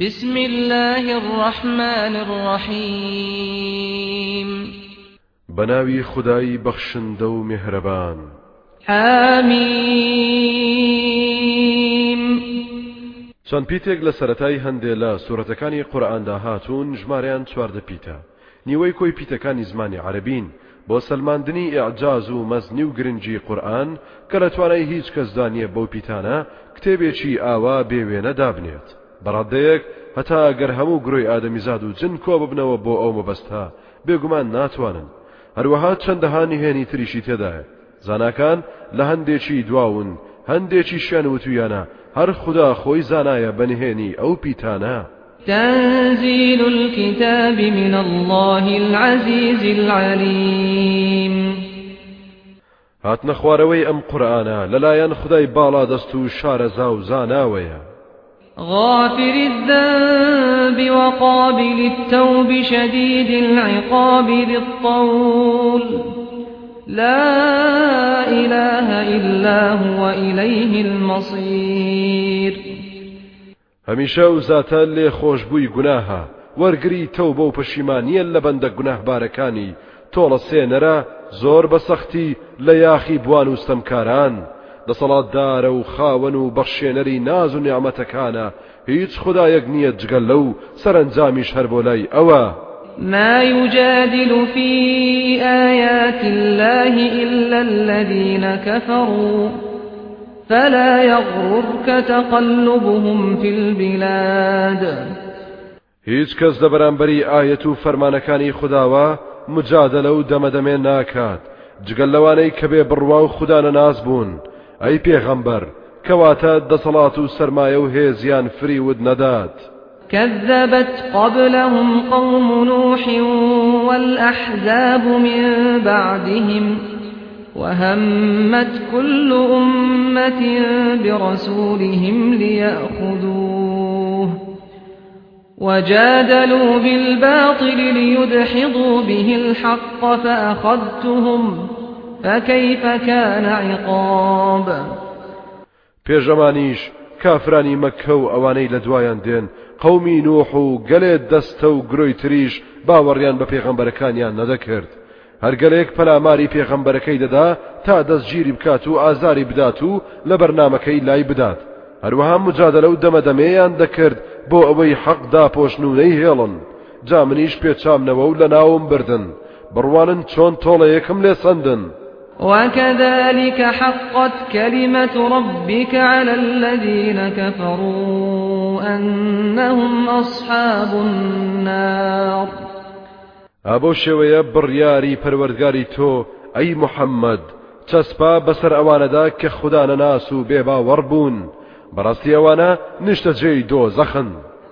بسم الله الرحمن الرحيم بەناوی خودای بەخشندە و میهرەبان حاميم چەند پیتێک لە سەرەتای هەندێ لە سوورەتەکانی قورئاندا هاتوون ژمارەیان چواردە پیتە. نیوەی کۆی پیتەکانی زمانی عەرەبین بۆ سلماندنی ئیعجاز و مەزنی و گرنگی قورئان کە لە توانای هیچ کەسدا نیە بەو پیتانە کتێبێکی ئاوا بێوێنە دابنێت. بەڕادەیەک هەتا ئەگەر هەموو گرۆی ئادەمیزاد و جن کۆ ببنەوە بۆ ئەو مەبەستا بێگومان ناتوانن. هەروەها چەندەهانی هێنی تریشی تێدایە زاناکان لە هەندێکی دواون هەندێکی شوێن وتویانە هەر خدا خۆی زانایە بەنهێنی ئەو پیتانە. تنزيل الكتاب من الله العزيز العليم هاتنە خوارەوەی ئەم قورآانە لەلایەن خدای باڵا دەست و شارەزا و زاناوەیە. غافر الذنب وقابل التوب شديد العقاب ذي الطول لا إله إلا هو إليه المصير. هەمیشە و زاتە لێ خۆشببووی گوناها. وەرگری تەو بۆ پەشیمانیە لە بەندە گوناهبارەکانی. تۆڵە سێنەرە زۆر بەسەختی لە یاخی بوان و ستەمکاران. دەسەڵاتدارە و خاوەن و بەخشێنەری ناز و نیعممەتەکانە هیچ خدایەک نییە جگەل لەو سەرنجامیش هەر بۆ لای. ئەوە ما يجادل في آيات الله إلا الذين كفروا فلا يغررك تقلبهم في البلاد. هیچ کەس لە بەرامبەری ئاەت و فەرمانەکانی خداوە مجادلە و دەمەدەمێ ناکات. جگەل لەوانەی کە بێ بڕوا و خوددانە ناز بوون ئەی پێغەمبەر کەواتە دەسەڵات و سەرمایە و هێزیان كذبت قبلهم قوم نوح والأحزاب من بعدهم وهمت كل أمة برسولهم ليأخذوه وجادلوا بالباطل ليدحضوا به الحق فأخذتهم. فكيف كان عقاب؟ پێژەمانیش کافرانی مەکە و ئەوانەی لە دوایان دێن. قومی نوح و گەلێت دەستە و گرۆی تریش باوەڕیان بە پێغەمبەرەکانیان نەدەکرد. هەرگەلێک پەلاماری پێغەمبەرەکەی دەدا تا دەستگیری بکات و ئازاری بدات و لە بەرنمەکەی لای بدات. هەروەها مجادلە و دەمەدەمێیان دەکرد بۆ ئەوەی حەقدا پۆشنونەی هێڵن. جا منیش پێچامنەوە و لە ناوم بردن. بڕوانن چۆن تۆڵە یەکم لێ سندن وكذلك حقت كلمة ربك على الذين كفروا أنهم أصحاب النار. ئابۆ شێوەیە بڕیاری پەروەردگاری تۆ ئەی محەممەد چەسپا بەسەر ئەوانەدا کە خوددانە ناس و بێباوەڕ بوون بەڕاستی ئەوانە نیشتە جێی دۆ زەخن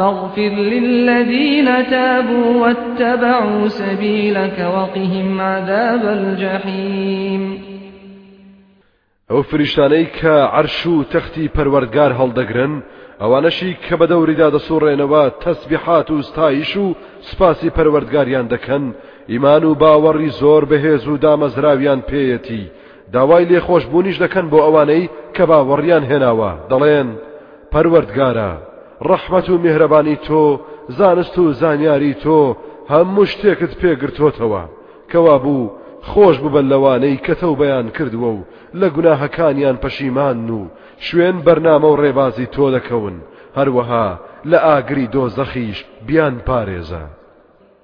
فاغفر للذين تابوا واتبعوا سبيلك وقهم عذاب الجحيم. ئەو فریشتانەی کە عەرش و تەختی پەروەردگار هەڵدەگرن ئەوانەشی کە بە دەوریدا دەسوڕێنەوە تەسبیحات و ستایش و سپاسی پەروەردگاریان دەکەن ئیمان و باوەڕی زۆر بەهێز و دامەزراویان پێیەتی. داوای لێخۆشببوونیش دەکەن بۆ ئەوانەی کە باوەڕیان هێناوە. دەڵێن پەروەردگارە ڕەحمەت و میهرەبانی تۆ زانست و زانیاری تۆ هەموو شتێکت پێگرتوتەوە. کەوا بوو خۆش ببن لەوانەی کە تەو بەیان کردووە و لە گوناهەکانیان پەشیمان و شوێن بەرنامە و ڕێبازی تۆ دەکەون. هەروەها لە ئاگری دۆزەخیش بیان پارێزە.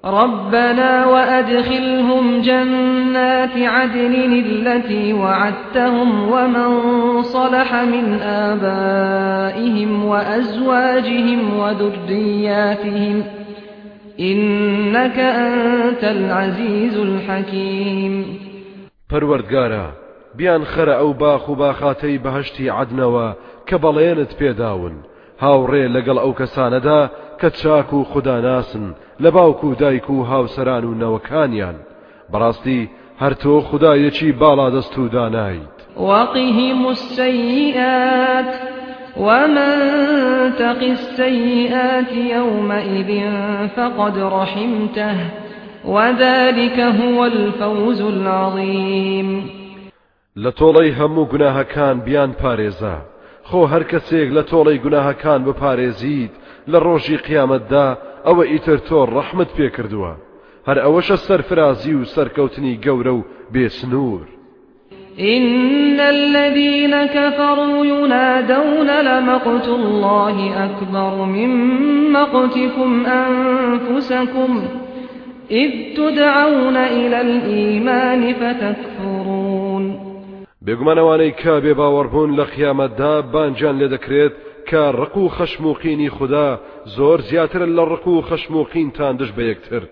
ربنا وأدخلهم جنات عدن التي وعدتهم ومن صلح من آبائهم وأزواجهم وذرياتهم إنك أنت العزيز الحكيم. پەروەردگارە بیان خەرە ئەو باخ و باخاتەی بەهشتی عدنەوە کە بەڵێنت پێداون. هاوڕێ لەگەڵ ئەو کەسانەدا کە چاک و خوداناسن لە باوکو و دایک و هاوسەران و نەوەکانیان. بەڕاستی هەر تۆ خدایەکی باڵا دەست و دانایت. وقهم السيئات ومن تق السيئات يومئذ فقد رحمته وذلك هو الفوز العظيم. لطولي همو گوناهەکان بیان پارێزە. خۆ هەر کەسێک لە تۆڵی گوناهەکان بپارێزید لە ڕۆژی قیامەتدا ئەوە ئیتر تۆ ڕەحمت پێکردووە هەر ئەوەشە سەرفرازی و سەرکەوتنی گەورە و بێسنوور. إن الذين كفروا ينادون لمقت الله أكبر من مقتكم أنفسكم إذ تدعون إلى الإيمان فتكفرون بێگومانەوانەی کە بێ باوەڕبوون لە قیامەتدا بانجان لێ دەکرێت کە ڕق و خەشموقینی خوددا زۆر زیاتر لە ڕق و خەشموقینتان دش بە یەکتر.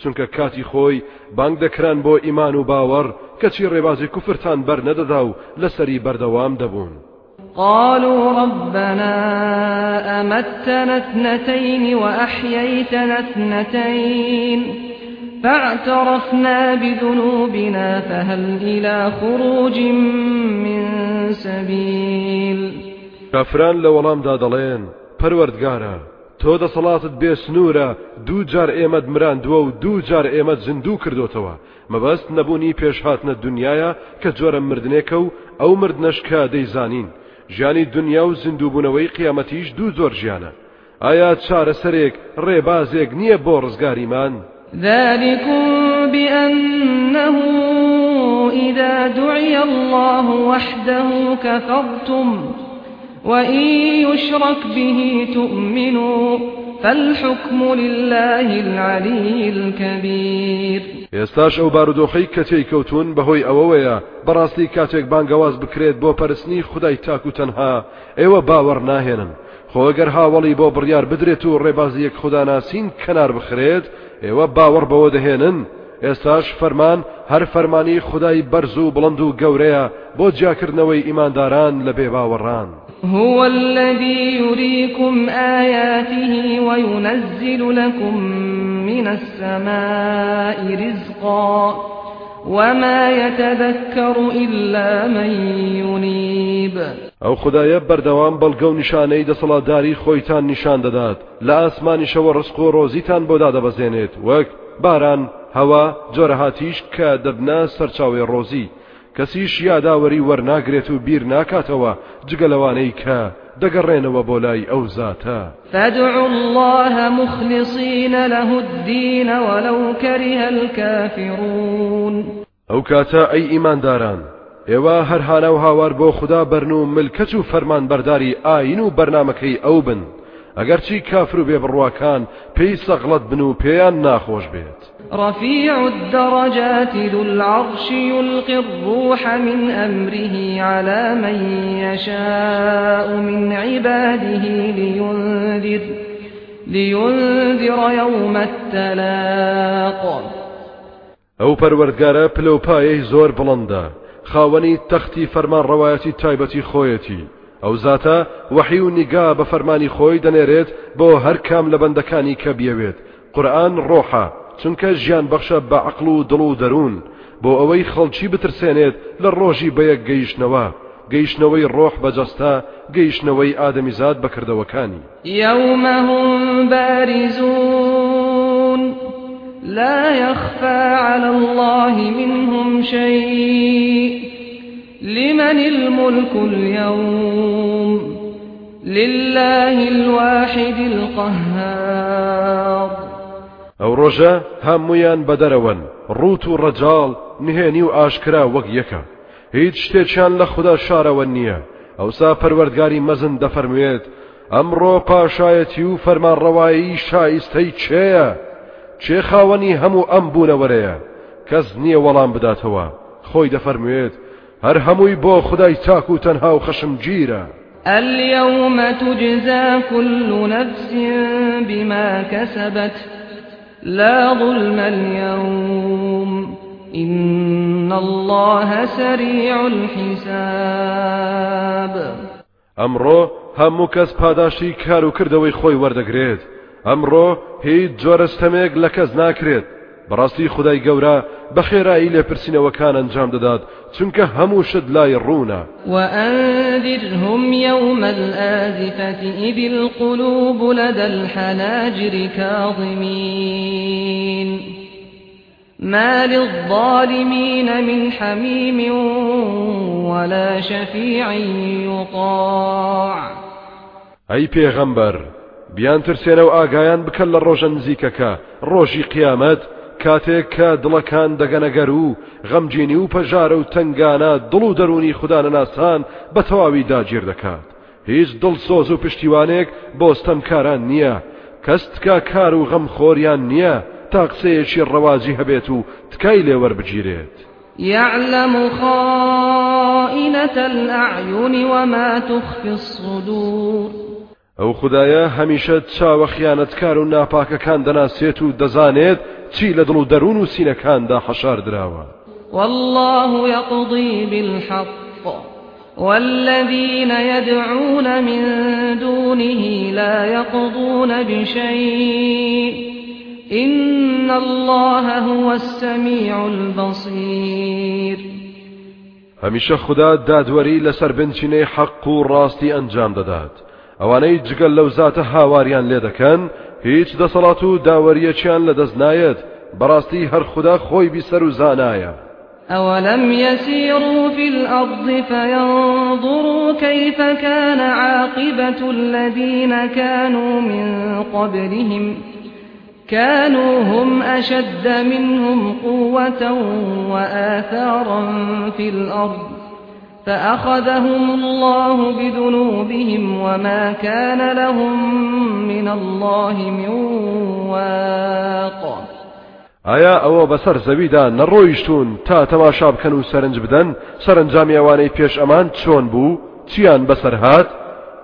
چونکە کاتی خۆی بانگ دەکران بۆ ئیمان و باوەڕ کەچی ڕێبازی کوفرتان بەر نەدەدا و لەسەری بەردەوام دەبوون. قالوا ربنا أمتنا اثنتين وأحييتنا اثنتين. فاعترفنا بذنوبنا فهل إلى خروج من سبيل؟ كافران لولام دادلين پروردگارا تۆ دەسەڵاتت بێ سنوورە دوو جار ئێمەد مراندووە و دوو جار ئێمە زیندوو کردوتەوە. مەبەست نەبوونی پێشهاتنە دنیاە کە جۆرە مردنێکە و ئەو مردنەشکە دەیزانین. ژیانی دنیا و زیندووبوونەوەی قیامەتیش دوو زۆر ژیانە. ئایا چارەسەرێک ڕێبازێک نییە بۆ ڕزگاریمان؟ ذلكم بأنه إذا دعي الله وحده كفرتم وإن يشرك به تؤمنوا فالحكم لله العلي الكبير. ئێستاش ئەو بارودۆخەی کەتێی کەوتون بەهۆی ئەوەوەیە بەڕاستی کاتێک بانگەواز بکرێت بۆ پەرستنی خدای تاکو تەنها ئێوە باوەڕ ناهێنن. خۆگەر هاوڵی بۆ بڕیار بدرێت و ڕێبازیەک خودداناسین کەنار بخرێت ئێوە باوەڕ بەوە دەهێنن. ئێستاش فەرمان هەر فەرمانی خدای بەرز و بڵند و گەورەیە بۆ جاکردنەوەی ئیمانداران لە بێ باوەڕان هو الذي يريكم آياته وينزل لكم من السماء رزقا. وما يتذكر إلا من ينيب ئەو خدایە بەردەوام بەڵگە و نیشانەی دەسەڵاتداری خۆیتان نیشان دەدات. لە ئاسمانیشەوە ڕسق و ڕۆزیتان بۆ دادەبەزێنێت. وەک باران هەوا جۆرەهاتیش کە دەبنا سەرچاوی ڕۆزی. کەسیش یاداوەری وەرناگرێت و بیر ناکاتەوە جگە لەوانەی کە دەگەڕێنەوە بۆ لای ئەو زاتە. فادعوا الله مخلصين له الدين ولو كره الكافرون. ئەو کاتە ئەی ئیمانداران. ئێوە هەرهانە و هاوار بۆ خوددا بەرن و ملکەچ و فەرمان بەرداری ئاین و بەرنمەکەی ئەو بن. ئەگەرچی کافر و بێبڕواکان پێی سەغڵت بن و پێیان ناخۆش بێت. رفيع الدرجات ذو العرش يلقي الروح من أمره على من يشاء من عباده لينذر, لينذر يوم التلاق. ئەو پەروەردگارە پلەپایەی زۆر بڵندە. خاوەنی تەختی فەرمان ڕەوایەتی تایبەتی خۆیەتی. ئەو زاتە وەحی و نیگا بە فەرمانی خۆی دەنێرێت بۆ هەر کام لە بەندەکانی کە بیەوێت. چونکە ژیان بەخشە بە عقل و دڵ و دەروون بۆ ئەوەی خەڵکی بترسێنێت لە ڕۆژی بەیەک گەیشتنەوە. گەیشتنەوەی ڕۆح بەجەستا گەیشتنەوەی ئادەمیزاد بەکردەوەکانی یومەهم بارزون لا يخفى على الله منهم شيء لمن الملك اليوم؟ لله الواحد القهار. ئەو ڕۆژە هەمویان بەدەرەوەن. ڕوت و ڕەجاڵ نهێنی و ئاشکرا وەک یەکە. هیچ شتێکیان لە خوددا شارەوە نییە. ئەوسا پەروەردگاری مەزن دەفەرموێت ئەمڕۆ پاشایەتی و فەرمانڕەوایی شایستەی چێە؟ چێ خاوەنی هەموو ئەم بوونەوەرەیە؟ کەس نییە وەڵام بداتەوە. خۆی دەفەرموێت هەر هەمووی بۆ خدای چاک و تەنها و خەشم گیرە. اليوم تجزى كل نفس بما كسبت. لا ظلم اليوم. إن الله سريع الحساب. ئەمڕۆ هەموو کەس پاداشی کار و کردەوەی خۆی وەردەگرێت. ئەمڕۆ هیچ جۆرەستەمێک لە کەس ناکرێت. بەڕاستی خدای گەورە بە خێرایی لێپرسینەوەکان ئەنجام دەدات چونکە هەموو شت لای ڕوونە. وأنذرهم يوم الآزفة إذ القلوب لدى الحناجر كاظمين. ما للظالمين من حميم ولا شفيع يطاع. أي پیغمبر بیان ترسێنە و ئاگایان بکەن لە ڕۆژە نزیکەکە ڕۆژی قیامەت کاتێک کە دڵەکان دەگەنەگەر و غەمجینی و پەژارە و تنگانە دڵ و دەرونی خوددانە ناسان بە تەواوی داگیر دەکات. هیچ دڵسۆز و پشتیوانێک بۆستەم کاران نییە. کەستکە کار و غەم خۆریان نییە. تا قسەیەکی ڕەوازی هەبێت و تکای لێوەربگیرێت يعلم خائنة الأعين وما تخفي الصدور. ئەو خدایە هەمیشە چاوە خیانەتکار و ناپاکەکان دەناسێت و دەزانێت چی لە دڵ و دەروون و سینەکاندا حەشار دراوە والله يقضي بالحق والذين يدعون من دونه لا يقضون بشيء. إن الله هو السميع البصير. هەمیشە خدا دادوەری لەسەر بنچینەی حەق و ڕاستی ئەنجام دەدات. ئەوانەی جگەل لەو زاتە هاواریان لێ دەکەن هیچ دەسەڵات و داوەریەکیان لە دەست نایەت بەڕاستی هەر خوددا خۆی بیسەر و زانایە. أولم يسيروا في الأرض فينظروا كيف كان عاقبة الذين كانوا من قبلهم؟ كانوا هم أشد منهم قوة وآثارا في الأرض. فأخذهم الله بذنوبهم وما كان لهم من الله من واق. ئایا ئەوە بەسەر زەویدا نەڕۆیشتون تا تەماشا بکەن و سەرنج بدەن؟ سەرنجامی ئەوانەی پێش ئەمان چۆن بوو؟ چیان بەسەر هات؟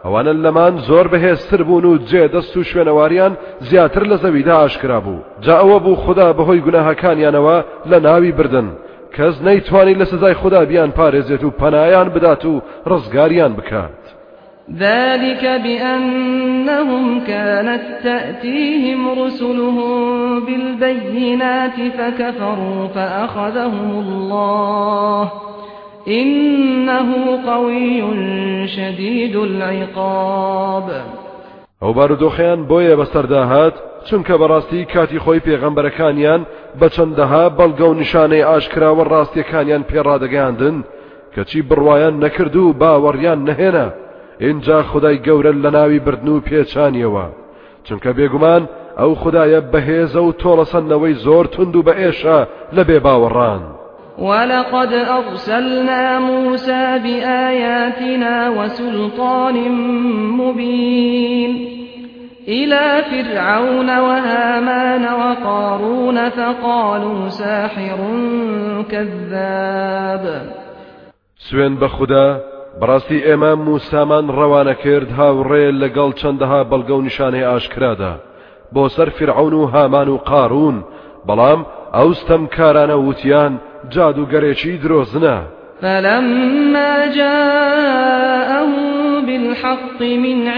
ئەوانە لەمان زۆر بەهێزتر بوون و جێ دەست و شوێنەواریان زیاتر لە زەویدا ئاشکرا بوو. جا ئەوە بوو خدا بەهۆی گوناهەکانیانەوە لە ناوی بردن. کەس نەیتوانی لە سزای خدا بیان پارێزێت و پەنایان بدات و ڕزگاریان بکات. ذلك بأنهم كانت تأتيهم رسلهم بالبينات فكفروا فأخذهم الله. إنه قوي شديد العقاب. ئەو بارودۆخیان بۆیە بەسەرداهات چونکە بەڕاستی کاتی خۆی پێغەمبەرەکانیان بە چەندەها بەڵگە و نیشانەی ئاشکراوە ڕاستیەکانیان پێڕادەگەاندن کەچی بڕواان نەکرد و باوەڕیان نەهێنا. اینجا خدای گەورە لە ناوی بردن و پێچانیەوە. چونکە بێگومان ئەو خدایە بەهێزە و تۆڵەسەندنەوەی زۆر تند و بە ئێشە لە بێ باوەڕان. ولقد أرسلنا موسى بآياتنا وسلطان مبين إلى فرعون وهامان وقارون فقالوا ساحر كذاب. سوين بخدا بەڕاستی ئێمە موسامان ڕەوانە کرد هاوڕێ لەگەڵ چەندەها بەڵگە و نیشانەی ئاشکرادا بۆ سەر فرعون و هامان و قارون بەڵام ئەوستەم کارانە وتیان جادوگەرێکی درۆزنە. فلما جاءهم بالحق من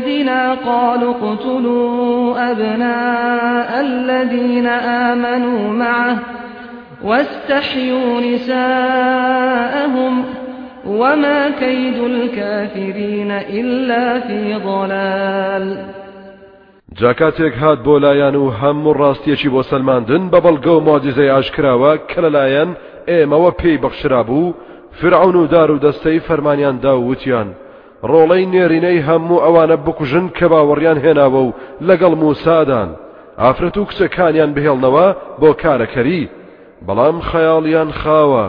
عندنا قالوا اقتلوا أبناء الذين آمنوا معه واستحيوا نساءهم وما كيد الكافرين إلا في ضلال. جاکاتێک هات بۆ لایەن و هەموو ڕاستیەکی بۆ سلماندن بە بەڵگە و مۆجززەی ئاشکراوە کە لەلایەن فرعون و دار و دەستەی وتیان ڕۆڵەی نێرینەی هەموو ئەوانە بکوژن کە باوەڕیان هێناوە و لەگەڵ موسادان. ئافرەت و کچەکانیان بهێڵنەوە بۆ کارەکەری. بەڵام خەیاڵیان خاوە.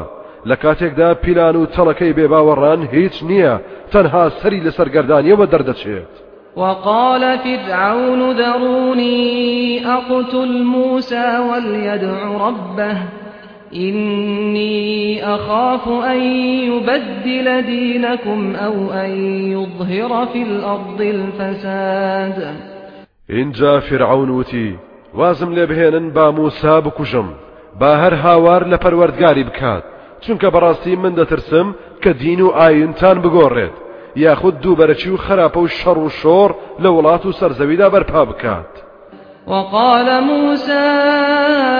لە کاتێکدا پیلان و تەڵەکەی بێباوەڕان هیچ نییە. تەنها سەری لە سەرگەردانیەوە دەردەچێت. وقال فرعون ذروني أقتل موسى وليدع ربه. إني أخاف أن يبدل دينكم أو أن يظهر في الأرض الفساد. إنجا فرعون وتي وازم لبهێنن با موسا بکوژم با هەر هاوار لە پەروەردگاری بکات چونکە بەڕاستی من دەترسم کە دین و ئاینتان بگۆڕێت یاخود دووبەرەچی و خراپە و شەڕ و شۆڕ لە وڵات و سەرزەویدا وقال موسى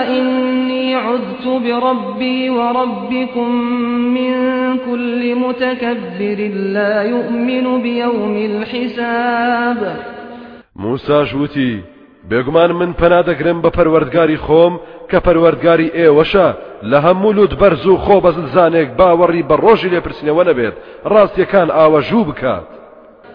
إني عذت بربي وربكم من كل متكبر لا يؤمن بيوم الحساب. موسى شوتي بێگومان من پەنادەگرم بە پەروەردگاری خۆم کە پەروەردگاری ئێوەشە لە هەموو لوت بەرز و خۆ بەزانێک باوەڕی بە ڕۆژی لێپرسینەوە نەبێت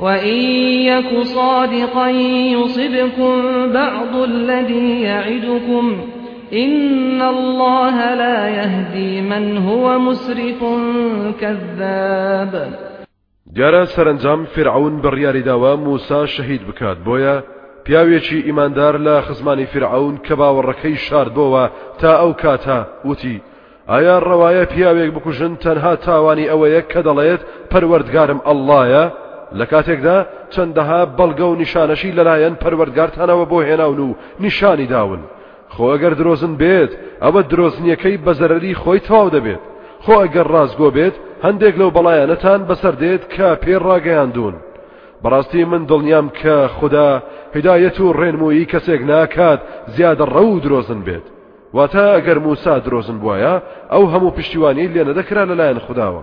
وإن يك صادقا يصبكم بعض الذي يعدكم إن الله لا يهدي من هو مسرف كذاب. دیارە سەرنجام فرعون بڕیاریداوە موسا شەهید بکات بۆیە پیاوێکی ئیماندار لە خزمانی فیرعەون کە باوەڕەکەی شاردبەوە تا ئەو کاتە وتی. ئایا ڕەوایە پیاوێک بکوژن تەنها تاوانی ئەوەیە کە دەڵێت پەروەردگارم ئەللایە لە کاتێکدا چەندەها بەڵگە و نیشانەشی لەلایەن پەروەردگارتانەوە بۆ هێناون و نیشانی داون. خۆ ئەگەر درۆزن بێت ئەوە درۆزنیەکەی بەزەرری خۆی تەواو دەبێت. خۆ ئەگەر ڕازگۆ بێت هەندێک لەو بەڵایەنەتان بەسەر دێت کە پێڕاگەیاندون بەڕاستی من دڵنیام کە خدا هدایەت و ڕێنمویی کەسێک ناکات زیادە ڕە و درۆزن بێت. واتە ئەگەر موسا درۆزن بواە ئەو هەموو پشتیوانی لێ نەدەکرا لەلایەن خداوە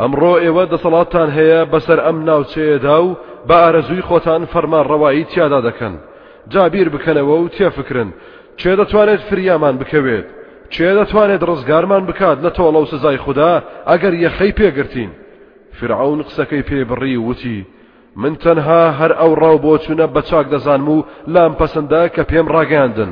ئەمڕۆ ئێوە دەسەڵاتان هەیە بەسەر ئەم ناوچەیەدا و بە ئارەزووی خۆتان فەرمان ڕەوایی تیادا دەکەن. جابیر بکەنەوە و تێفکرن. چێ دەتوانێت فریامان بکەوێت؟ چێ دەتوانێت ڕزگارمان بکات لە تۆڵە و سزای خوددا ئەگەر یەخەی پێگرتین؟ فرعون قسەکەی پێبڕی وتی من تەنها هەر ئەو ڕاو بۆ چوونە بە چاک دەزانم و لام پەسەندە کە پێم ڕاگەاندن.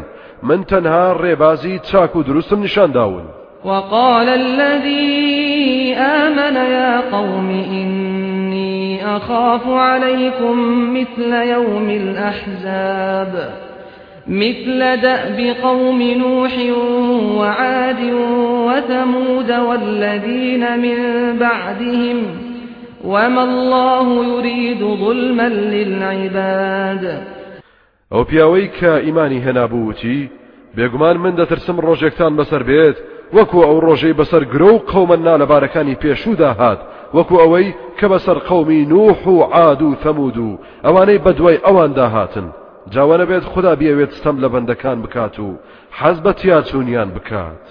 من تەنها ڕێبازی چاک و دروستم نیشانداون. وقال الذي آمن يا قوم إني أخاف عليكم مثل يوم الأحزاب. مثل دأب قوم نوح وعاد وثمود والذين من بعدهم وما الله يريد ظلما للعباد. ئەو پیاوەی کە ئیمانی هێنابووتی بێگومان من دەترسم ڕۆژێکتان بەسەر بێت وەکو ئەو ڕۆژەی بەسەر گرە و قەومەنا لەبارەکانی پێشودا هات. وەکو ئەوەی کە بەسەر قەومی نوح و عاد و ثەمود و ئەوانەی بەدوای ئەواندا هاتن. جاوانە بێت خدا بیاوێت ستەم لە بەندەکان بکات و حەز بە تیاچونیان بکات.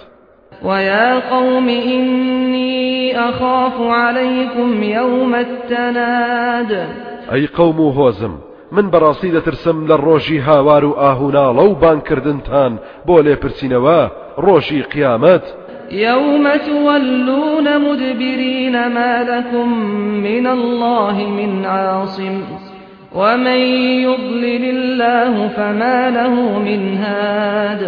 ويا قوم إني أخاف عليكم يوم التناد. أي قوم هوزم من بەڕاستی دەترسم لە ڕۆژی هاوار و ئاهوناڵە و بانکردنتان بۆ لێپرسینەوە ڕۆژی قیامەت يوم تولون مدبرين ما لكم من الله من عاصم ومن يضلل الله فما له من هاد.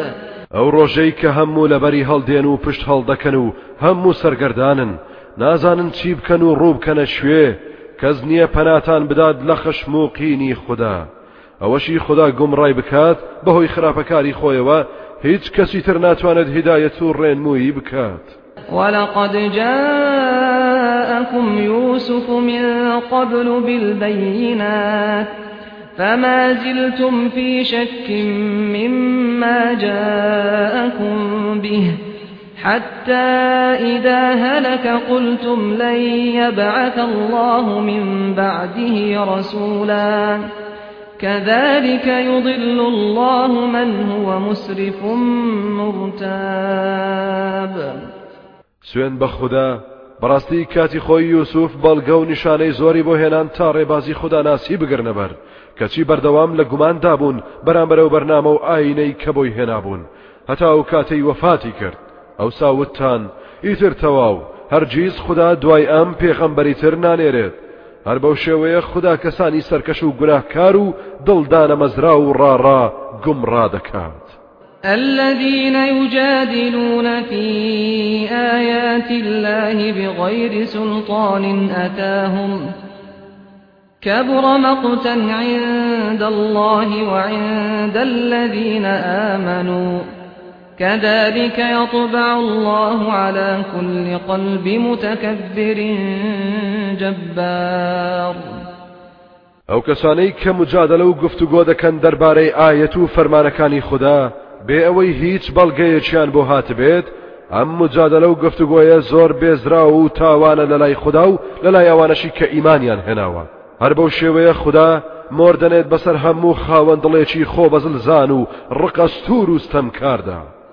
ئەو ڕۆژەی کە هەموو لەبەری هەڵدێن و پشت هەڵدەکەن و هەموو سەرگەردانن نازانن چی بکەن و ڕووبکەنە شوێ کەس نییە پەناتان بدات لە خشم و قینی خوددا. ئەوەشی خوددا گومڕای بکات بەهۆی خراپەکاری خۆیەوە هیچ کەسی تر ناتوانێت هدایەت و ڕێنمویی بکات. ولقد جاءكم يوسف من قبل بالبينات فما زلتم في شك مما جاءكم به حتى إذا هلك قلتم لن يبعث الله من بعده رسولا. كذلك يضل الله من هو مسرف مرتاب. سوێن بە خوددا بەڕاستی کاتی خۆی یوسف بەڵگە و نیشانەی زۆری بۆ هێنان تا ڕێبازی خوددا ناسی بگرنەبەر. کەچی بەردەوام لە گوماندا بوون بەرامبەرە و بەرنامە و کرد. ئەو ساوتتان ئیتر تەواو هەرگیز خدا دوای ئەم پێغەمبەری تر نانێرێت. هەر بەو شێوەیە خدا کەسانی سەرکەش و گوناهکار و دڵدانە مەزرا و ڕاڕا گومڕا دەکات. الذين يجادلون في آيات الله بغير سلطان أتاهم كبر مقتا عند الله وعند الذين آمنوا. كذلك يطبع الله على كل قلب متكبر جبار. ئەو کەسانەی کە مجادلە و گفتوگۆ دەکەن دەربارەی ئاەت و فەرمانەکانی خوددا بێ ئەوەی هیچ بەڵگەیەکیان بۆ هاتبێت ئەم مجادلە و گفتوگۆیە زۆر بێزرا و تاوانە لە خوددا و لە لای ئەوانەشی کە ئیمانیان هێناوە. هەر بەو شێوەیە خوددا مردنێت بەسەر هەموو خاوەندڵێکی خۆ بەزلزان و ڕقەستور و ستەمکاردا.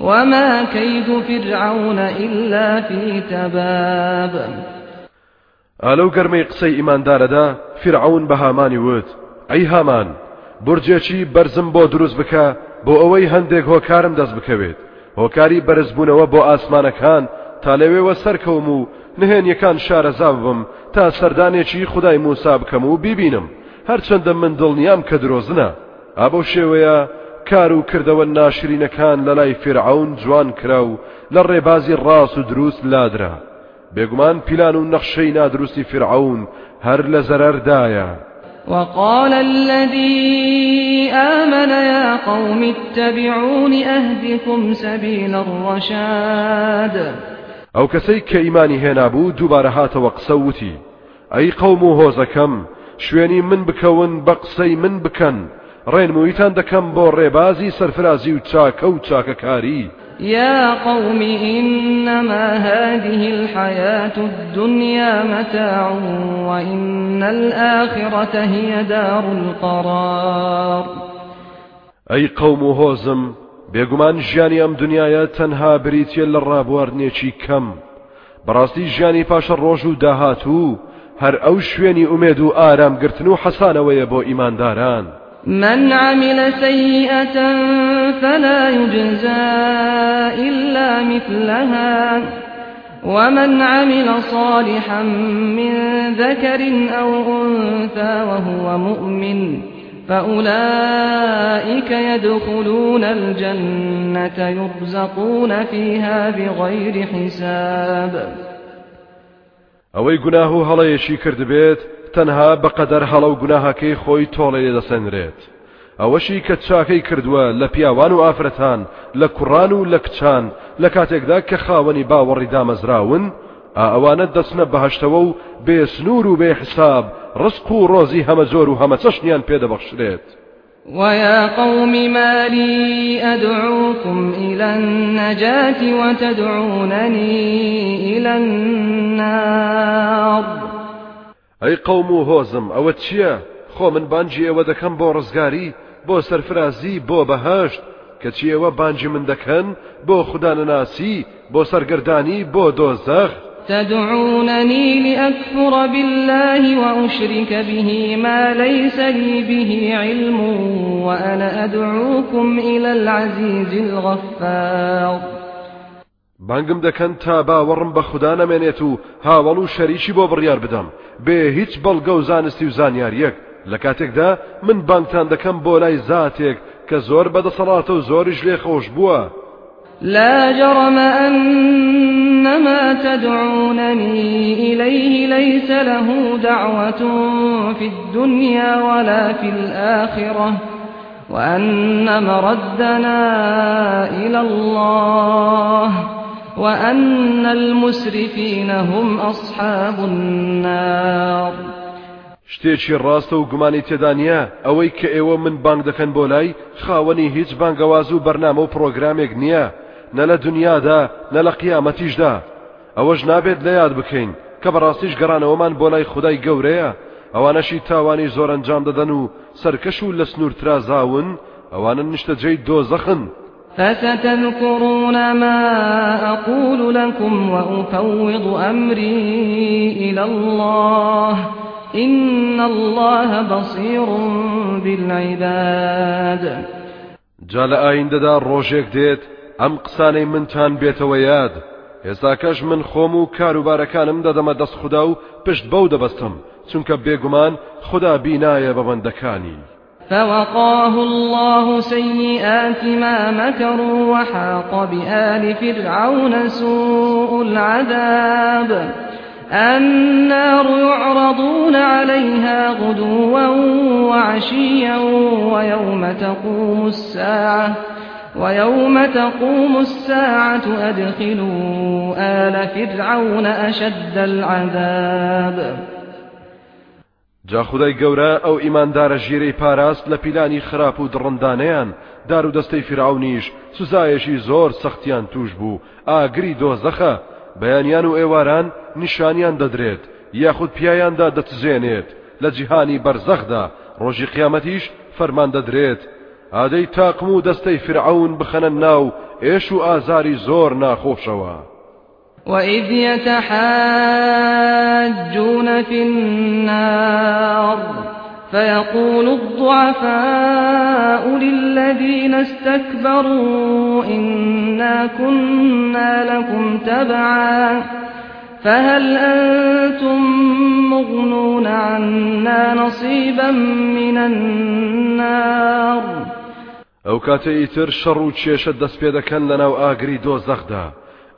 وما كيد فرعون إلا في تباب. ئالەو گەرمەی قسەی ئیماندارەدا فیرعەون بە هامانی وت. ئەی هامان برجێکی بەرزم بۆ دروست بکە بۆ ئەوەی هەندێک هۆکارم دەست بکەوێت. هۆکاری بەرزبوونەوە بۆ ئاسمانەکان تا لەوێوە سەرکەوم و نهێنیەکان شارەزا ببم تا سەردانێکی خودای موسا بکەم و بیبینم. هەرچەندە من دڵنیام کە درۆزنە. ئا بەو شێوەیە کار و کردەوە ناشرینەکان لە لای فیرعەون جوان کرا و لە ڕێبازی ڕاست و دروست لادرا. بێگومان پیلان و نەخشەی نادروستی فرعون هەر لە زەرەردایە. وقال الذي آمن يا قوم اتبعون أهدكم سبيل الرشاد. أو كسيك كإيماني هنا بو دوباره هات وقسوتي أي قوم هوزكم شوێنی من بکەون بە قسەی من بکەن. ڕێنمویتان دەکەم بۆ ڕێبازی سەرفرازی و چاکە و چاکەکاری يا قوم إنما هذه الحياة الدنيا متاع وإن الآخرة هي دار القرار. أي قوم هوزم بێگومان ژیانی ئەم دنیاە تەنها بریتە لە ڕابواردنێکی کەم بەڕاستی ژیانی پاشە ڕۆژ و داهاتوو هەر ئەو شوێنی ئومێد و ئارامگرتن و حەسانەوەیە بۆ ئیمانداران من عمل سيئة فلا يجزى إلا مثلها. ومن عمل صالحا من ذكر أو أنثى وهو مؤمن فأولئك يدخلون الجنة يرزقون فيها بغير حساب. ئەوەی گوناه و هەڵەیەشی کرد بێت تەنها بەقەدەر هەڵە و گوناهەکەی خۆی تۆڵی لێدەسەنرێت ئەوەشی کە چاکەی کردووە لە پیاوان و ئافرەتان لە کوڕان و لە کچان لە کاتێکدا کە خاوەنی باوەڕی دامەزراون ئەوانە دەچنە بەهشتەوە و بێ سنوور و بێ حساب ڕسق و ڕۆزی هەمە زۆر و هەمە چەشنیان پێدەبەخشرێت ويا قوم ما لي أدعوكم إلى النجاة وتدعونني إلى النار أي قوم هوزم أو تشيا؟ خۆ من بانجی ئێوە دەکەم بۆ ڕزگاری بۆ سەرفرازی بۆ بەهشت کەچی ئێوە بانجی من دەکەن؟ بۆ خوددانەناسی بۆ سەرگردانی بۆ دۆزەخ. تدعونني لأكفر بالله وأشرك به ما ليس لي به علم وأنا أدعوكم إلى العزيز الغفار. بانگم دەکەن تا باوەڕم بە خوددا نەمێنێت و هاوڵ و شەریکی بۆ بڕیار بدەم بێ هیچ بەڵگە و زانستی و زانیاریەک لە کاتێکدا من بانگتان دەکەم بۆ لای زاتێک کە زۆر بەدەسەڵاتە و زۆریش لێ خۆش بووە لا جرم أنما تدعونني إليه ليس له دعوة في الدنيا ولا في الآخرة وأن مردنا إلى الله. وأن المسرفين هم أصحاب النار. شتێکی ڕاستە و گومانی تێدا نیە ئەوەی کە ئێوە من بانگ دەکەن بۆ لای خاوەنی هیچ بانگەواز و بەرنامە و پرۆگرامێک نییە. نە لە دنیادا نە لە قیامەتیشدا. ئەوەش نابێت لە یاد بکەین کە بەڕاستیش گەڕانەوەمان بۆ لای خودای گەورەیە. ئەوانەشی تاوانی زۆر ئەنجام دەدەن و سەرکەش و لە سنوور ترازاون ئەوانە نیشتەجێی دۆزەخن. فستذكرون ما أقول لكم وأفوض أمري إلى الله. إن الله بصير بالعباد. جال آين ددا روشيك ديت ئەم قسانەی منتان بێتەوە یاد ئێستاکەش من خۆم و کاروبارەکانم دەدەمە دەست خوددا و پشت بەو دەبەستم چونکە بێگومان خدا بینایە بە فوقاه الله سيئات ما مكروا وحاق بآل فرعون سوء العذاب. النار يعرضون عليها غدوا وعشيا ويوم تقوم الساعة ويوم تقوم الساعة أدخلوا آل فرعون أشد العذاب. جا خدای گەورە ئەو ئیماندارە ژیرەی پاراست لە پیلانی خراپ و دڕندانەیان. دار و دەستەی فرعونیش سوزایەشی زۆر سەختیان توش بوو. ئاگری دۆزەخە. بەیانیان و ئێواران نیشانیان دەدرێت. یاخود پیایاندا دەتزێنێت. لە جیهانی بەرزەخدا ڕۆژی قیامەتیش فەرمان دەدرێت. ئادەی تاقم و دەستەی فرعون بخەنە ناو ئێش و ئازاری زۆر ناخۆشەوە. وإذ يتحاجون في النار فيقول الضعفاء للذين استكبروا إنا كنا لكم تبعا فهل أنتم مغنون عنا نصيبا من النار ئەو کاتە ئیتر شەڕ و کێشە دەست پێ دەکەن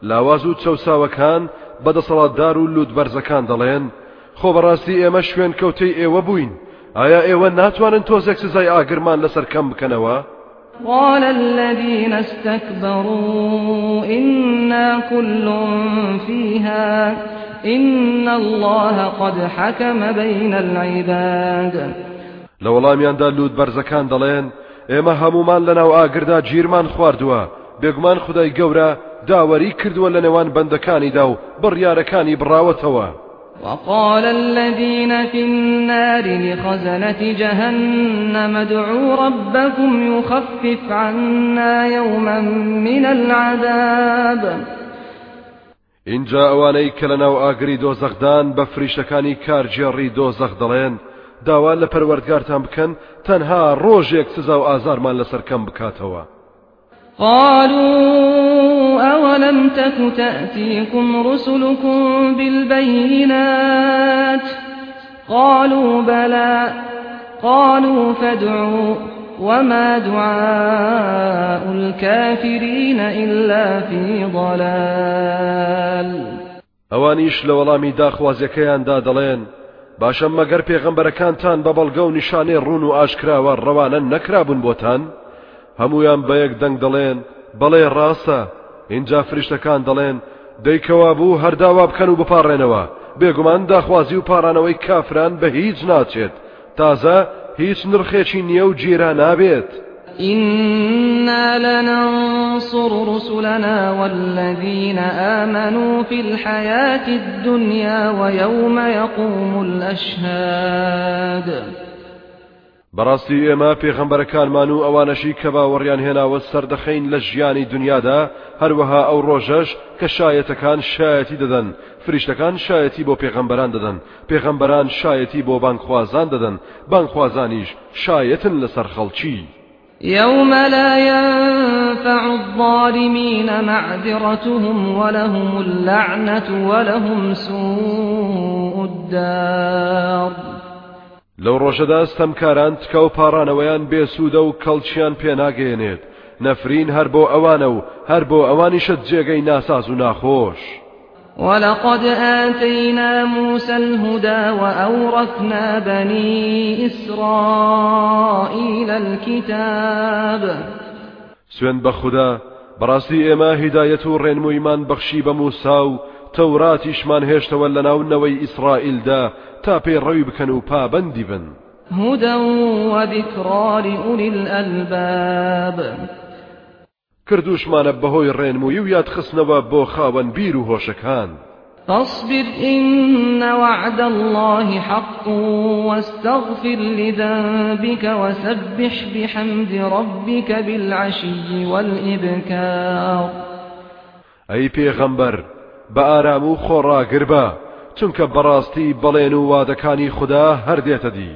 لاواز و چەساوەکان بەدەسەڵاتدار و لوود بەرزەکان دەڵێن. خۆ بەڕاستی ئێمە شوێن کەوتەی ئێوە بووین. ئایا ئێوە ناتوانن تۆزێک سزای ئاگرمان لەسەر کەم بکەنەوە؟ قال الذين استكبروا إنا كل فيها إن الله قد حكم بين العباد. لە وەڵامیاندا لوود بەرزەکان دەڵێن ئێمە هەمومان لەناو ئاگردا گیرمان خواردووە. بێگومان خدای گەورە داوەری کردووە لە نێوان بەندەکانیدا و بڕیارەکانی بڕاوەتەوە. وقال الذين في النار لخزنة جهنم ادعوا ربكم يخفف عنا يوما من العذاب. اینجا ئەوانەی کە لەناو ئاگری دۆزەخدان بە فریشتەکانی کارجێڕی دۆزەخ دەڵێن داوا لە پەروەردگارتان بکەن تەنها ڕۆژێک سزا و ئازارمان لەسەر کەم بکاتەوە. قالوا أولم تك تأتيكم رسلكم بالبينات قالوا بلى قالوا فادعوا وما دعاء الكافرين إلا في ضلال ئەوانیش لە وەڵامی داخوازیەکەیاندا دەڵێن باشە مەگەر پێغەمبەرەکانتان بە بەڵگە و نیشانەی ڕون و ئاشکراوە ڕەوانە نەکرابوون؟ هەمویان بە یەک دەنگ دەڵێن بەڵێ ڕاستە اینجا فریشتەکان دەڵێن دەیکەوا بوو هەرداوا بکەن و بپارڕێنەوە. بێگومان داخوازی و پارانەوەی کافران بە هیچ ناچێت. تازە هیچ نرخێکی نییە و گیرا نابێت. إنا لننصر رسلنا والذين آمنوا في الحياة الدنيا ويوم يقوم الأشهاد. بەڕاستی ئێمە پێغەمبەرەکانمان و ئەوانەشی کە باوەڕیان هێناوە سەردەخەین لە ژیانی دنیادا هەروەها ئەو ڕۆژەش کە شایەتەکان شایەتی دەدەن فریشتەکان شایەتی بۆ پێغەمبەران دەدەن پێغەمبەران شایەتی بۆ بانخوازان دەدەن بانخوازانیش شایەتن لەسەر خەڵکی. يوم لا ينفع الظالمين معذرتهم ولهم اللعنة ولهم سوء الدار. لەو ڕۆژەدا ستەمکاران تکە و پاڕانەوەیان بێسوودە و کەڵچیان پێناگەێنێت. نەفرین هەر بۆ ئەوانە و هەر بۆ ئەوانیشت جێگەی ناساز و ناخۆش. ولقد آتينا موسى الهدى وأورثنا بني إسرائيل الكتاب. بەڕاستی ئێمە هیدایەت و ڕێنموویمان بەخشی بە موسا و تەوراتیشمان هێشتەوە لە ناونەوەی ئیسرائیلدا تا پێی ڕەوی بکەن و پابەندی بن. هدى وذكرى لأولي الألباب. کردوشمانە بەهۆی ڕێنمووی و یادخستنەوە بۆ خاوەن بیر و هۆشەکان. فاصبر إن وعد الله حق واستغفر لذنبك وسبح بحمد ربك بالعشي والإبكار. ئەی پێغەمبەر بە ئارام و خۆڕاگر بە. چونکە بەڕاستی بەڵێن و وادەکانی خوددا هەردێتە دی.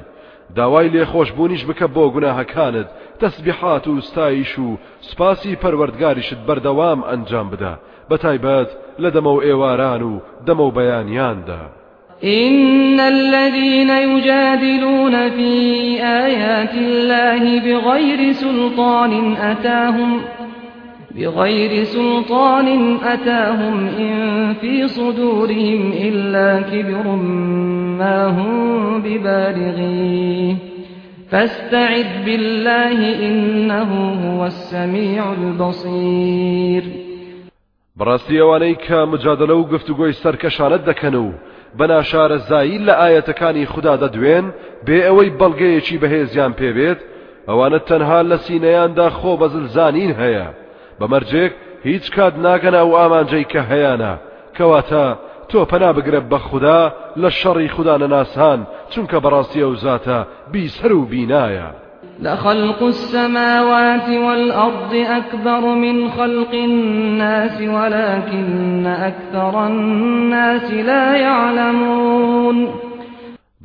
داوای لێخۆشببوونیش بکە بۆ گوناهەکانت تەسبیحات و ستایش و سپاسی پەروەردگاریشت بەردەوام ئەنجام بدە. بەتایبەت لە دەمە و ئێواران و دەمە و بەیانیاندا. إن الذين يجادلون في آيات الله بغير سلطان أتاهم بغير سلطان أتاهم إن في صدورهم إلا كبر ما هم ببالغيه. فاستعذ بالله إنه هو السميع البصير. بەڕاستی ئەوانەی کە مجادلە و گفتوگۆی سەرکەشانت دەکەن و بەناشارە زایی لە ئاەتەکانی خوددا دەدوێن بێ ئەوەی بەڵگەیەکی بەهێزیان پێبێت ئەوانە تەنها لە سینەیاندا خۆ بەزلزانین هەیە بەمەرجێک هیچ کات ناگەنا و ئامانجەی کە هەیەە کەواتە تۆ پەنا بگرە بە خوددا لە شەڕی خوددا نەناسان چونکە بەڕاستی ئەو زاتە بیسەر و بینایە لخلق السماوات والأرض أكبر من خلق الناس ولكن أكثر الناس لا يعلمون.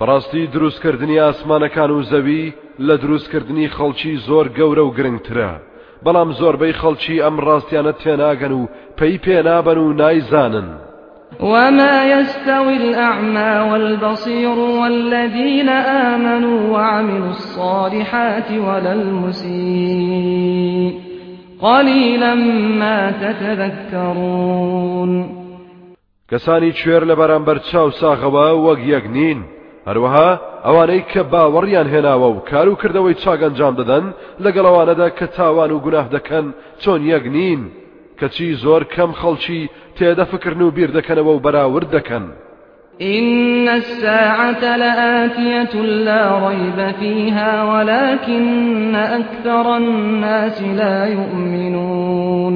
بەڕاستی دروستکردنی ئاسمانەکان و زەوی لە دروستکردنی خەڵکی زۆر گەورە و گرنگترە. بەڵام زۆربەی خەڵکی ئەم ڕاستیانە تێناگەن و پێی پێنابن و نایزانن. وما يستوي الأعمى والبصير والذين آمنوا وعملوا الصالحات ولا المسيء قليلا ما تتذكرون. بەرامبەر چاو ساغەوە وەک یەک نین. هەروەها ئەوانەی کە باوەڕیان هێناوە و کار و کردەوەی چاگەنجام دەدەن لەگەڵەوانەدا کە تاوان و گوناه دەکەن چۆن یەک نین. کەچی زۆر کەم خەڵکی تێدە فکردن و بیر دەکەنەوە و بەراورد دەکەن. إن الساعة لآتية لا ريب فيها ولكن أكثر الناس لا يؤمنون.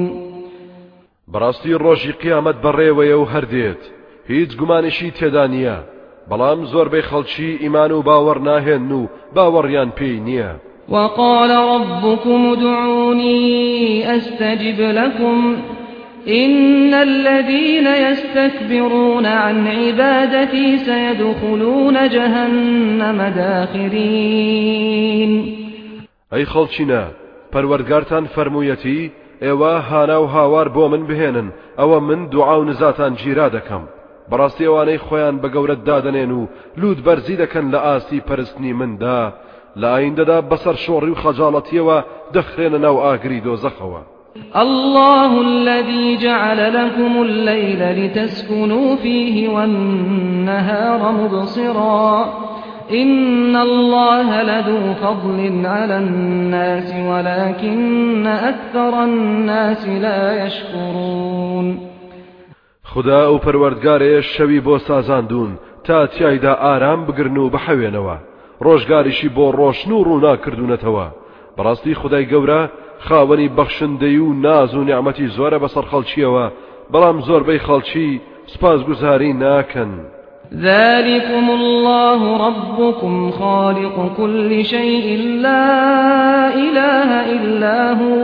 بەڕاستی ڕۆژی قیامەت بەڕێوەیە و هەردێت. هیچ گومانشی تێدا نییە. بەڵام زۆربەی خەڵکی ئیمان و باوەڕ ناهێن و باوەڕیان پێی نییە. وقال ربكم ادعوني أستجب لكم. إن الذين يستكبرون عن عبادتي سيدخلون جهنم داخرين. ئەی خەڵچینە پەروەرگارتان فەرموویەتی ئێوە هانا و هاوار بۆ من بهێنن ئەوە من دوعا و نزاتان گیرا دەکەم. بەڕاستی ئەوانەی خۆیان بە گەورەت دادەنێن و لود بەرزی دەکەن لە ئاستی پەرستنی مندا. لە ئایندەدا بەسەر شۆڕی و خەجاڵەتیەوە دەخرێنە ناو ئاگری دۆزەخەوە. الله الذي جعل لكم الليل لتسكنوا فيه والنهار مبصرا. إن الله لذو فضل على الناس ولكن أكثر الناس لا يشكرون. خدا و پەروەردگارەیە شەوی بۆ سازاندون تا تیایدا ئارام بگرن و بەحەوێنەوە. ڕۆژگاریشی بۆ ڕۆشن و ڕووناکردوونەتەوە بەڕاستی خدای گەورە خاوەنی بەخشندەی و ناز و نیعممەتی زۆرە بەسەر خەڵکیەوە. بەڵام زۆربەی خەڵکی سپاس گوزاری ناکەن. ذلكم الله ربكم خالق كل شيء لا إله إلا هو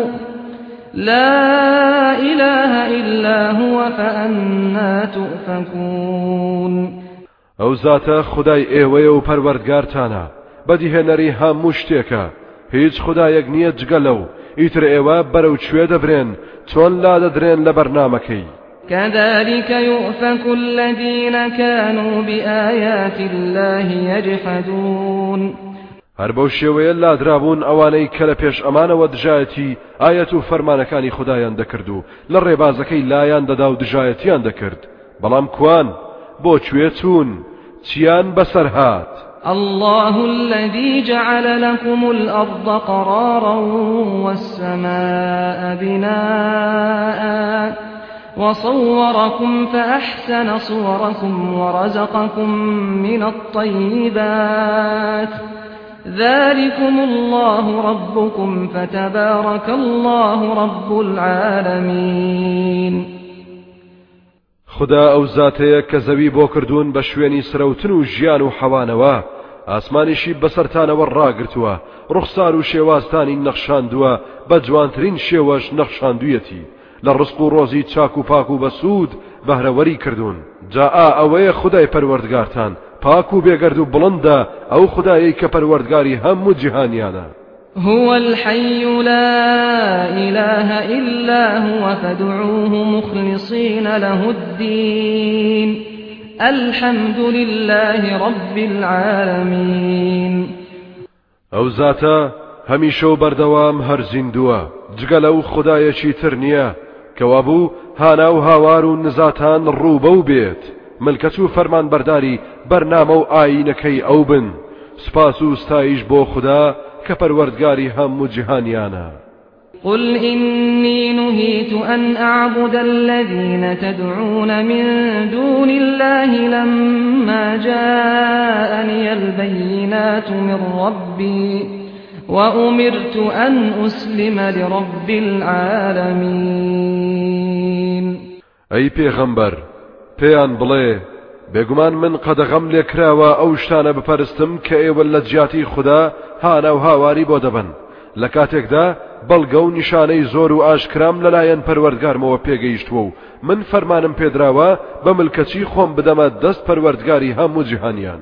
لا إله إلا هو فأنا تؤفكون. ئەو زاتە خدای ئێوەیە و پەروەردگارتانە بەدیهێنەری هەموو شتێکە. هیچ خدایەک نییە جگە لەو ئیتر ئێوە بەرەو کوێ دەبرێن چۆن لا دەدرێن لە كذلك يؤفك الذين كانوا بآيات الله يجحدون. هەر بەو شێوەیە لادرابوون ئەوانەی کە لە پێش ئەمانەوە دژایەتی ئاەت و خدایان دەکرد و لە لایان دەدا و دژایەتیان دەکرد. بەڵام کوان؟ بۆ کوێ چیان بەسەر هات؟ الله الذي جعل لكم الأرض قرارا والسماء بناء وصوركم فأحسن صوركم ورزقكم من الطيبات ذلكم الله ربكم فتبارك الله رب العالمين خدا ئەو زاتەیە کە زەوی بۆ کردوون بە شوێنی سرەوتن و ژیان و حەوانەوە. ئاسمانیشی بەسەرتانەوە ڕاگرتووە ڕوخسار و شێوازتانی نەخشاندووە بە جوانترین شێوەش نەخشاندویەتی. لە ڕسق و ڕۆزی چاک و پاک و بەسوود بەهرەوەری کردوون. جا ئا ئەوەیە خدای پەروەردگارتان پاک و بێگەرد و بڵندە ئەو خدایەی کە پەروەردگاری هەموو جیهانیانە. هو الحي لا إله إلا هو فادعوه مخلصين له الدين. الحمد لله رب العالمين. ئەو زاتە هەمیشە و بەردەوام هەر زیندووە. جگە لەو خدایەکی تر نییە کەوابوو هانا و هاوار و نزاتان ڕووبە و بێت. ملکەت و فەرمان بەرداری بەرنامە و ئاینەکەی ئەو بن. سپاس و ستایش بۆ خوددا کە پەروەردگاری هەموو جیهانیانە. قل إني نهيت أن أعبد الذين تدعون من دون الله لما جاءني البينات من ربي وأمرت أن أسلم لرب العالمين. أي پیغمبر پێیان بڵێ بێگومان من قەدەغەم لێکراوە ئەو شتانە بپەرستم کە ئێوە لە جیاتی خوددا هانا و هاواری بۆ دەبن. لە کاتێکدا بەڵگە و نیشانەی زۆر و ئاشکرام لەلایەن پەروەردگارمەوە پێگەیشتووە و من فەرمانم پێدراوە بە ملکەچی خۆم بدەمە دەست پەروەردگاری هەموو جیهانیان.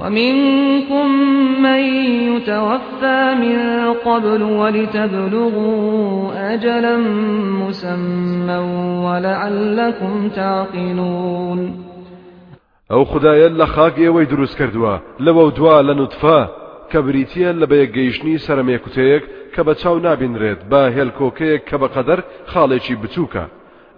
ومنكم من يتوفى من قبل ولتبلغوا أجلا مسمى ولعلكم تعقلون. ئەو خدایە لە خاک ئێوەی دروست کردووە لەوە دوا لە نوتفا کە بریتە لە بەیەک گەیشتنی سەرمێکوتەیەک کە بە چاو نابینرێت بە هێلکۆکەیەک کە بە قەدەر خاڵێکی بچووکە.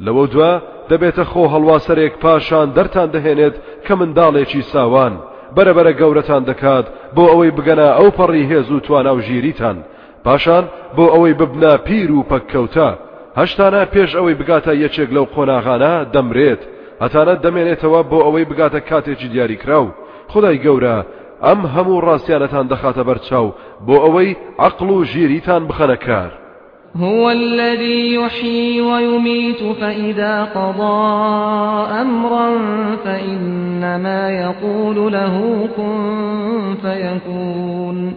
لەوە دوا دەبێتە خۆ هەڵواسەرێک پاشان دەرتان دەهێنێت کە منداڵێکی ساوان. بەرەبەرە گەورەتان دەکات بۆ ئەوەی بگەنە ئەو پەڕی هێز و توانا و ژیریتان. پاشان بۆ ئەوەی ببنا پیر و پەککەوتە. هەشتانە پێش ئەوەی بگاتە یەکێک لەو قۆناغانە دەمرێت. هەتانە دەمێنێتەوە بۆ ئەوەی بگاتە کاتێکی دیاریکراو خدای گەورە ئەم هەموو ڕاستیانەتان دەخاتە بەرچاو بۆ ئەوەی عقل و ژیریتان بخەنە کار. هو الذي يحيي ويميت فإذا قضى أمرا فإنما يقول له كن فيكون.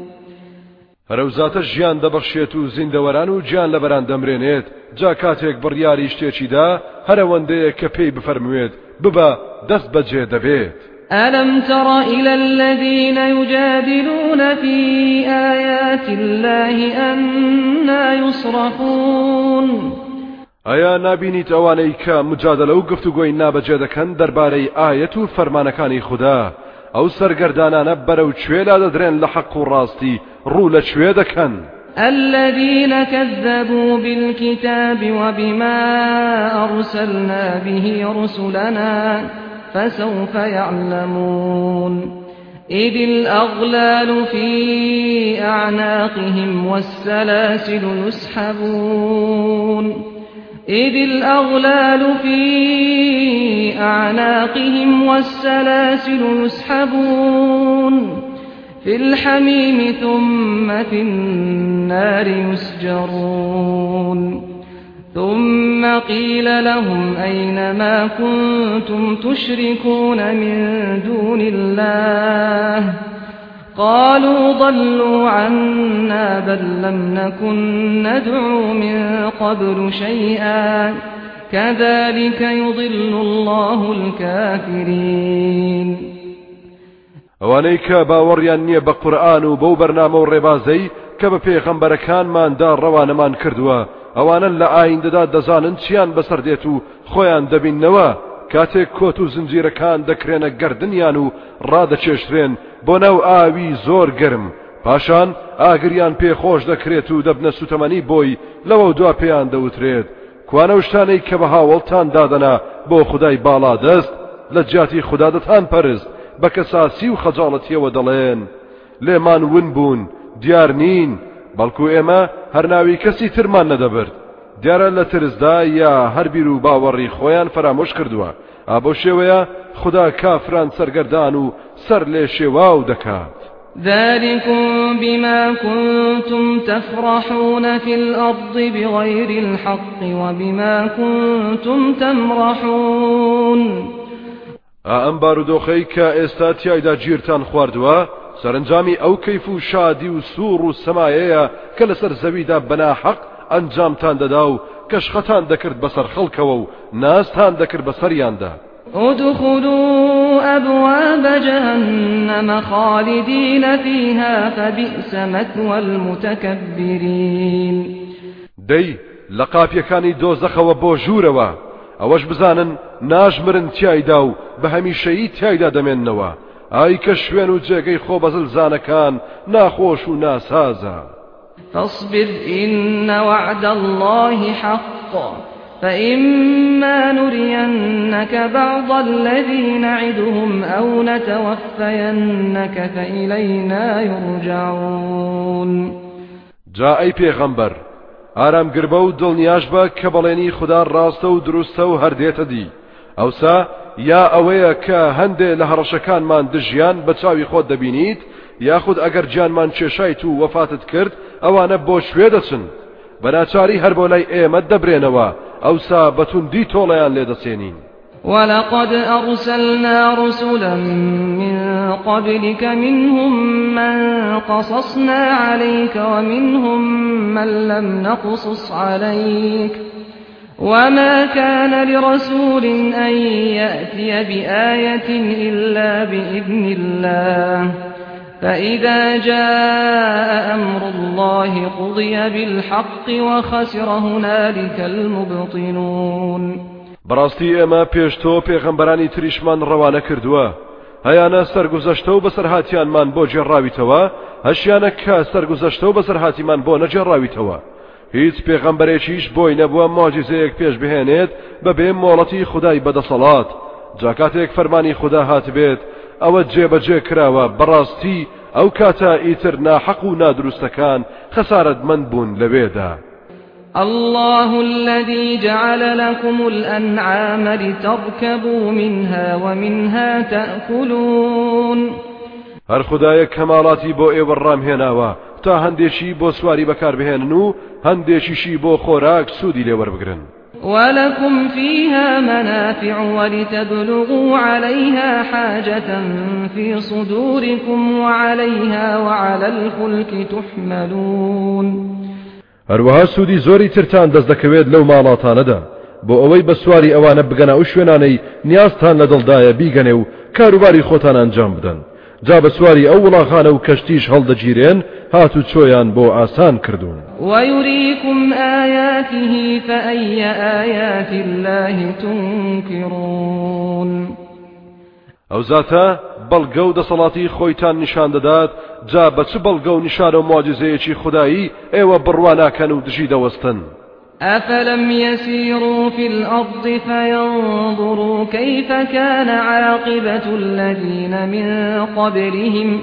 هەرەوزاتە ژیان دەبەخشێت و زیندەوەران و گیان لە بەران دەمرێنێت. جا کاتێک بڕیاری شتێکیدا هەرەوەندەیە کە پێی بفەرموێت ببە دەست بەجێ دەبێت. ألم تر إلى الذين يجادلون في آيات الله أنا يصرفون ئایا نبینیت ئەوانەی کە مجادلە و گفتوگۆی نابەجێ دەکەن دەربارەی ئاەت و فەرمانەکانی خوددا ئەو سەرگەردانانە بەرەو کوێلا دەدرێن لە حەق و ڕاستی ڕوو لە کوێ دەکەن الذين كذبوا بالكتاب وبما أرسلنا به رسلنا فسوف يعلمون. إذ الأغلال في أعناقهم والسلاسل يسحبون. إذ الأغلال في أعناقهم والسلاسل يسحبون. في الحميم ثم في النار يسجرون. ثم قيل لهم أين ما كنتم تشركون من دون الله؟ قالوا ضلوا عنا بل لم نكن ندعو من قبل شيئا. كذلك يضل الله الكافرين. ئەوانەی کە باوەڕیان نییە بە قورآن و بەو بەرنامە و کە بە پێغەمبەرەکانماندا ڕەوانەمان کردووە ئەوانە لە ئایندەدا دەزانن چیان بەسەر دێت و خۆیان دەبینەوە کاتێک کۆت و زنجیرەکان دەکرێنە گردنیان و ڕادەچێشترێن. بۆ ناو ئاوی زۆر گرم. پاشان ئاگریان پێخۆش دەکرێت و دەبنە سوتەمەنی بۆی لەوە دوا پێیان دەوترێت. کوانە شتانەی کە بە هاوڵتان دادەنا بۆ خدای باڵا دەست لە جاتی خوددا دەتان پەرست بە کەساسی و خەجاڵەتیەوە دەڵێن. لێمان ون بوون دیار نین. بەڵکو ئێمە هەرناوی کەسی ترمان نەدەبرد. دیارە لە ترسدا یا هەربیر و باوەڕی خۆیان فرامۆش کردووە. ئابۆ شێوەیە خدا کافران سەرگەردان و سەر لێ شێواو دەکات ذلكم بما كنتم تفرحون في الأرض بغير الحق وبما كنتم تمرحون. ئەم بارودۆخەی کە ئێستا تایدا گیرتان خواردووە سەرنجامی ئەو کەیف و شادی و سوور و سەمایەیە کە لەسەر زەویدا بەناحەق ئەنجامتان دەدا و کەشخەتان دەکرد بەسەر خەڵکەوە و ناستان دەکرد بەسەریاندا ادخلوا أبواب جهنم خالدين فيها فبئس مثوى المتكبرين. دەی لە قاپیەکانی دۆزەخەوە بۆ ژوورەوە. ئەوەش بزانن ناژمرن تایدا و بە هەمیشەیی تایدا دەمێننەوە. ئای کە شوێن و جێگەی خۆ بەزل زانەکان ناخۆش و ناسازە فاصبر إن وعد الله حق. فإما نرينك بعض الذي نعدهم أو نتوفينك فإلينا يرجعون. جا ئەی پێغەمبەر ئارام گربە و دڵنیاش بە کە بەڵێنی خوددا ڕاستە و دروستە و هەردێتە دی. ئەوسا یا ئەوەیە کە هەندێ لە هەڕەشەکانمان دژیان بە چاوی خۆت دەبینیت یاخود ئەگەر گیانمان کێشایت و وەفاتت کرد ئەوانە بۆ شوێ دەچن. بەناچاری هەر بۆ لای ئێمە دەبرێنەوە ئەوسا بەتوندی تۆڵیان لێ دەچێنین. ولقد أرسلنا رسلا من قبلك منهم من قصصنا عليك ومنهم من لم نقصص عليك وما كان لرسول أن يأتي بآية إلا بإذن الله فإذا جاء أمر الله قضي بالحق وخسر هنالك المبطنون بەڕاستی ئێمە پێشتۆ پێغەمبەرانی تریشمان ڕەوانە کردووە. هەیانە سەرگوزەشتە و بەسەرهاتیانمان بۆ جێڕاویتەوە هەشیانە کە سەرگوزەشتە و بەسەرهاتیمان بۆ نەجێڕاویتەوە. هیچ پێغەمبەرێکیش بۆی نەبووە ماجزەیەک پێش بهێنێت بە بێ مۆڵەتی خدای بەدەسەڵات جاکاتێک فەرمانی خدا هات بێت ئەوە جێبەجێ کراوە بەڕاستی ئەو کاتە ئیتر ناحەق و نادروستەکان خەسارت من بوون لەوێدا. الله الذي جعل لكم الأنعام لتركبوا منها ومنها تأكلون. هەر خدایە کەماڵاتی بۆ ئێوە ڕامهێناوە تا هەندێکی بۆ سواری بەکاربهێنن و هەندێکیشی بۆ خۆراک سوودی لێوەربگرن ولكم فيها منافع ولتبلغوا عليها حاجة في صدوركم وعليها وعلى الفلك تحملون. هەروەها سوودی زۆری ترتان دەست دەکەوێت لەو ماڵاتانەدا. بۆ ئەوەی بە سواری ئەوانە بگەنە ئەو شوێنانەی نیازتان لە دڵدایە بیگەنێ و کاروباری خۆتان ئەنجام بدەن. جا بە سواری ئەو وڵاخانە و کەشتیش هەڵدەگیرێن هات و چۆیان بۆ ئاسان کردوون. ويريكم آياته فأي آيات الله تنكرون ئەو زاتە بەڵگە و دەسەڵاتی خۆیتان نیشان دەدات جا بە چ بەڵگە و نیشانە و ماجزەیەکی خودایی ئێوە بڕواناکەن و دژی دەوەستن. أفلم يسيروا في الأرض فينظروا كيف كان عاقبة الذين من قبلهم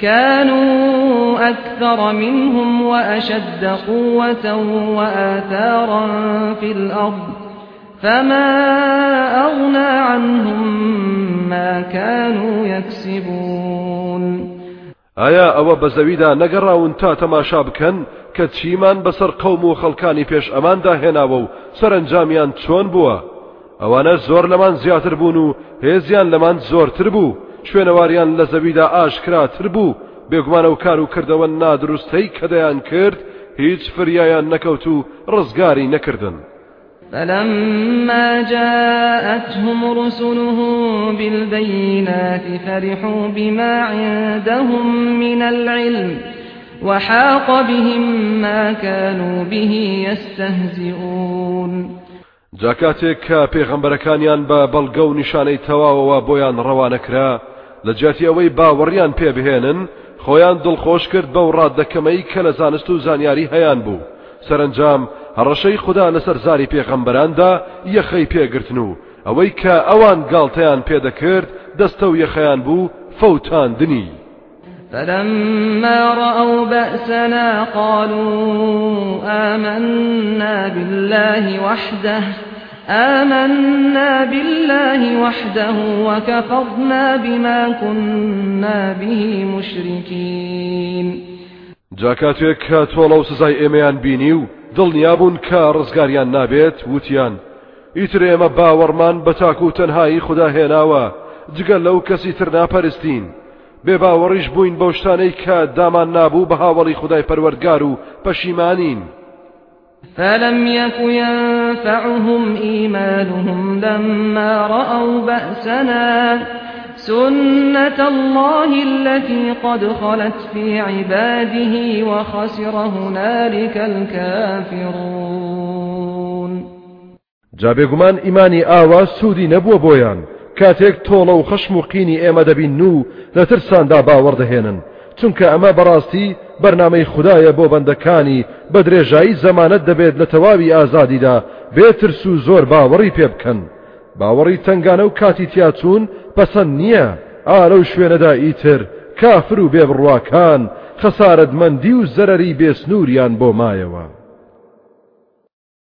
كانوا أكثر منهم وأشد قوة وآثارا في الأرض فما أغنى عنهم ما كانوا يكسبون ئایا ئەوە بە زەویدا نەگەڕاون تا تەماشا بکەن؟ کە چیمان بەسەر قەوم و خەڵکانی پێش ئەماندا هێناوە و سەرنجامیان چۆن بووە. ئەوانە زۆر لەمان زیاتر بوون و هێزیان لەمان زۆرتر بوو. شوێنەواریان لە زەویدا ئاشکراتر بوو. بێگومانە و کار و کردەوە نادروستەی کە دەیان کرد هیچ فریایان نەکەوت و ڕزگاری نەکردن. فلما جاءتهم رسلهم بالبينات فرحوا بما عندهم من العلم وحاق بهم ما كانوا به يستهزئون. جا کاتێک کە پێغەمبەرەکانیان بە بەڵگە و نیشانەی تەواوەوە بۆیان ڕەوانەکرا لە جاتی ئەوەی باوەڕیان پێ بهێنن خۆیان دڵخۆش کرد بەو ڕاددە کەمەی کە لە زانست و زانیاری هەیان بوو. سەرنجام هەڕەشەی خودا لەسەر زاری پێغەمبەراندا یەخەی پێگرتن و ئەوەی کە ئەوان گاڵتەیان پێدەکرد دەستە و یەخەیان بوو فەوتاندنی. فلما رأوا بأسنا قالوا آمنا بالله وحده آمنا بالله وحده وكفرنا بما كنا به مشركين. جاکاتێک کە تۆڵە و سزای ئێمەیان بینی و دڵنیابوون کە ڕزگاریان نابێت وتیان. ئیتر ئێمە باوەڕمان بە تاکو و تەنهایی خدا هێناوە جگەل لەو کەسی تر ناپەرستین. بێ باوەڕیش بووین بەو شتانەی کە دامان نابوو بە هاوڵی خدای پەروەرگار و پەشیمانین. فلم يك ينفعهم إيمانهم لما رأوا بأسنا سنة الله التي قد خلت في عباده وخسر هنالك الكافرون. جابێگومان ئیمانی ئاوا سوودی نەبووە بۆیان. کاتێک تۆڵە و خەشم و قینی ئێمە دەبین و لە ترساندا باوەڕدەهێنن چونکە ئەمە بەڕاستی بەرنمەی خدایە بۆ بەندەکانی بە درێژایی زەمانەت دەبێت لە تەواوی ئازادیدا بێترس و زۆر باوەڕی پێ بکەن. باوەڕی تنگانە و کاتی تیاچوون پەسەند نییە. ئارە و شوێنەدا ئیتر کافر و بێبڕواکان خەسارەتمەندی و زەرری بێسنووریان بۆ مایەوە.